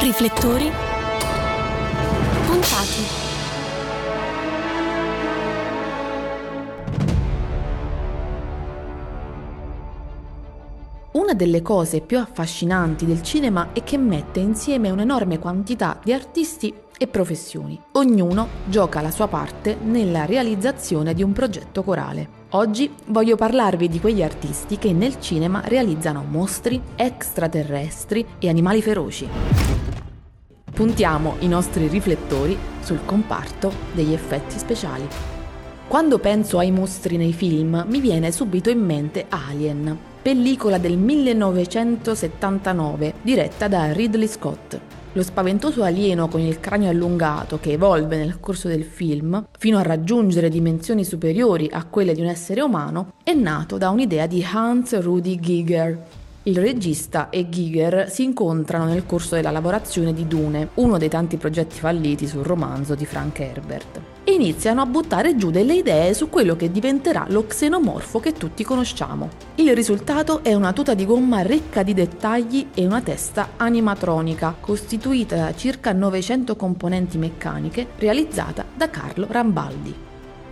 Riflettori puntati. Una delle cose più affascinanti del cinema è che mette insieme un'enorme quantità di artisti e professioni. Ognuno gioca la sua parte nella realizzazione di un progetto corale. Oggi voglio parlarvi di quegli artisti che nel cinema realizzano mostri, extraterrestri e animali feroci. Puntiamo i nostri riflettori sul comparto degli effetti speciali. Quando penso ai mostri nei film mi viene subito in mente Alien, pellicola del 1979 diretta da Ridley Scott. Lo spaventoso alieno con il cranio allungato che evolve nel corso del film fino a raggiungere dimensioni superiori a quelle di un essere umano è nato da un'idea di Hans Rudi Giger, il regista e Giger si incontrano nel corso della lavorazione di Dune, uno dei tanti progetti falliti sul romanzo di Frank Herbert, e iniziano a buttare giù delle idee su quello che diventerà lo xenomorfo che tutti conosciamo. Il risultato è una tuta di gomma ricca di dettagli e una testa animatronica, costituita da circa 900 componenti meccaniche, realizzata da Carlo Rambaldi.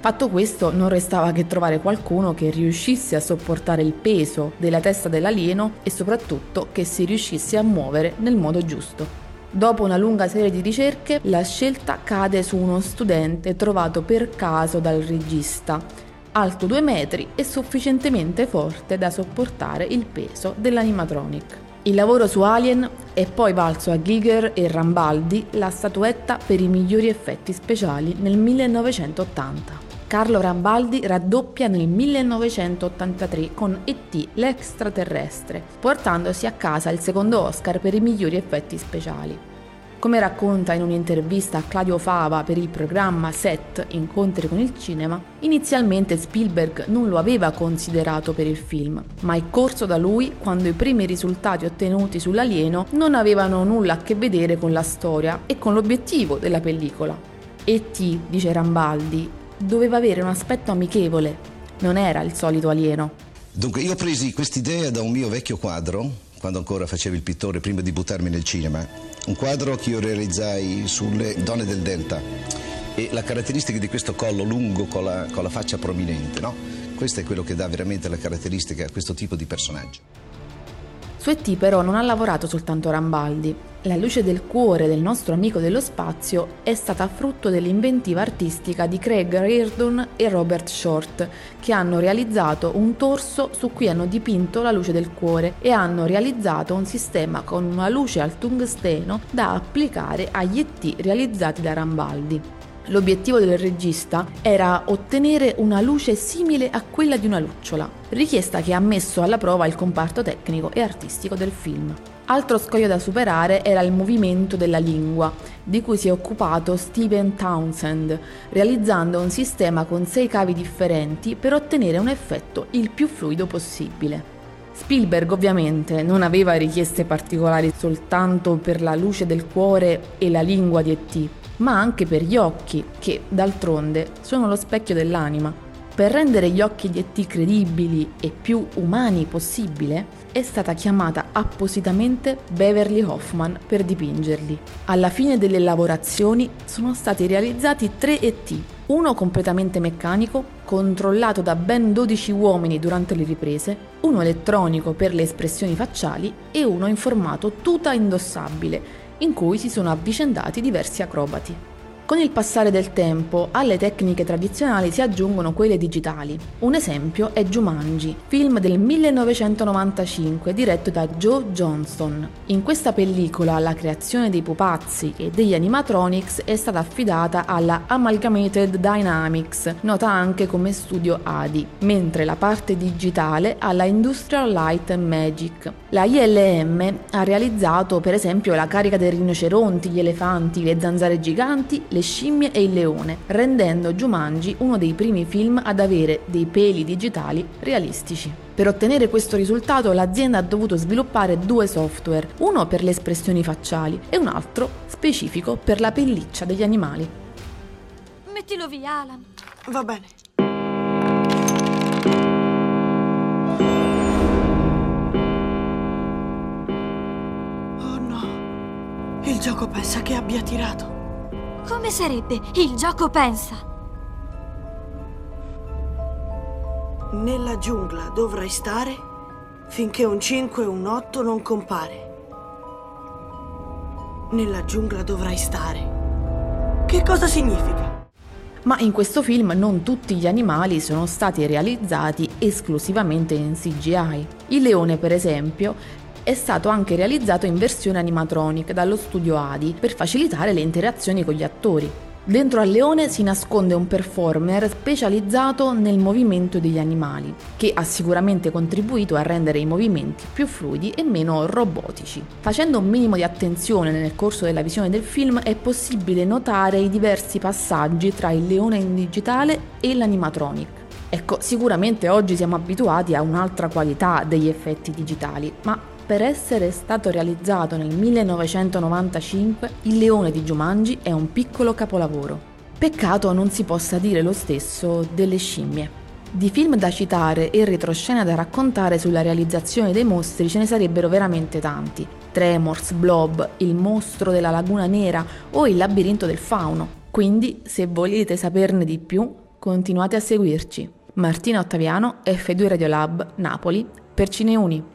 Fatto questo, non restava che trovare qualcuno che riuscisse a sopportare il peso della testa dell'alieno e soprattutto che si riuscisse a muovere nel modo giusto. Dopo una lunga serie di ricerche, la scelta cade su uno studente trovato per caso dal regista, alto 2 metri e sufficientemente forte da sopportare il peso dell'animatronic. Il lavoro su Alien è poi valso a Giger e Rambaldi la statuetta per i migliori effetti speciali nel 1980. Carlo Rambaldi raddoppia nel 1983 con E.T. l'extraterrestre, portandosi a casa il secondo Oscar per i migliori effetti speciali. Come racconta in un'intervista a Claudio Fava per il programma Set Incontri con il cinema, inizialmente Spielberg non lo aveva considerato per il film, ma è corso da lui quando i primi risultati ottenuti sull'alieno non avevano nulla a che vedere con la storia e con l'obiettivo della pellicola. E.T., dice Rambaldi, doveva avere un aspetto amichevole, non era il solito alieno. Dunque, io presi quest'idea da un mio vecchio quadro, quando ancora facevo il pittore, prima di buttarmi nel cinema. Un quadro che io realizzai sulle donne del Delta. E la caratteristica di questo collo lungo con la, con la faccia prominente, no? Questo è quello che dà veramente la caratteristica a questo tipo di personaggio. Su E.T. però non ha lavorato soltanto Rambaldi. La luce del cuore del nostro amico dello spazio è stata frutto dell'inventiva artistica di Craig Reardon e Robert Short, che hanno realizzato un torso su cui hanno dipinto la luce del cuore e hanno realizzato un sistema con una luce al tungsteno da applicare agli ET realizzati da Rambaldi. L'obiettivo del regista era ottenere una luce simile a quella di una lucciola, richiesta che ha messo alla prova il comparto tecnico e artistico del film. Altro scoglio da superare era il movimento della lingua, di cui si è occupato Steven Townsend, realizzando un sistema con sei cavi differenti per ottenere un effetto il più fluido possibile. Spielberg ovviamente non aveva richieste particolari soltanto per la luce del cuore e la lingua di E.T., ma anche per gli occhi, che d'altronde sono lo specchio dell'anima. Per rendere gli occhi di E.T. credibili e più umani possibile, è stata chiamata appositamente Beverly Hoffman per dipingerli. Alla fine delle lavorazioni sono stati realizzati tre ET, uno completamente meccanico, controllato da ben 12 uomini durante le riprese, uno elettronico per le espressioni facciali e uno in formato tuta indossabile, in cui si sono avvicendati diversi acrobati. Con il passare del tempo, alle tecniche tradizionali si aggiungono quelle digitali. Un esempio è Jumanji, film del 1995 diretto da Joe Johnston. In questa pellicola la creazione dei pupazzi e degli animatronics è stata affidata alla Amalgamated Dynamics, nota anche come studio ADI, mentre la parte digitale alla Industrial Light Magic. La ILM ha realizzato per esempio la carica dei rinoceronti, gli elefanti, le zanzare giganti, le scimmie e il leone, rendendo Jumanji uno dei primi film ad avere dei peli digitali realistici. Per ottenere questo risultato l'azienda ha dovuto sviluppare due software, uno per le espressioni facciali e un altro specifico per la pelliccia degli animali. Mettilo via, Alan. Va bene. Oh no, il Il gioco pensa che abbia tirato. Come sarebbe? Il gioco pensa. Nella giungla dovrai stare finché un 5 e un 8 non compare. Nella giungla dovrai stare. Che cosa significa? Ma in questo film non tutti gli animali sono stati realizzati esclusivamente in CGI. Il leone, per esempio, è stato anche realizzato in versione animatronic dallo studio Adi per facilitare le interazioni con gli attori. Dentro al leone si nasconde un performer specializzato nel movimento degli animali, che ha sicuramente contribuito a rendere i movimenti più fluidi e meno robotici. Facendo un minimo di attenzione nel corso della visione del film è possibile notare i diversi passaggi tra il leone in digitale e l'animatronic. Ecco, sicuramente oggi siamo abituati a un'altra qualità degli effetti digitali, ma per essere stato realizzato nel 1995, Il leone di Jumanji è un piccolo capolavoro. Peccato non si possa dire lo stesso delle scimmie. Di film da citare e retroscena da raccontare sulla realizzazione dei mostri ce ne sarebbero veramente tanti. Tremors, Blob, Il mostro della laguna nera o Il labirinto del fauno. Quindi, se volete saperne di più, continuate a seguirci. Martina Ottaviano, F2 Radiolab, Napoli, per Cineuni.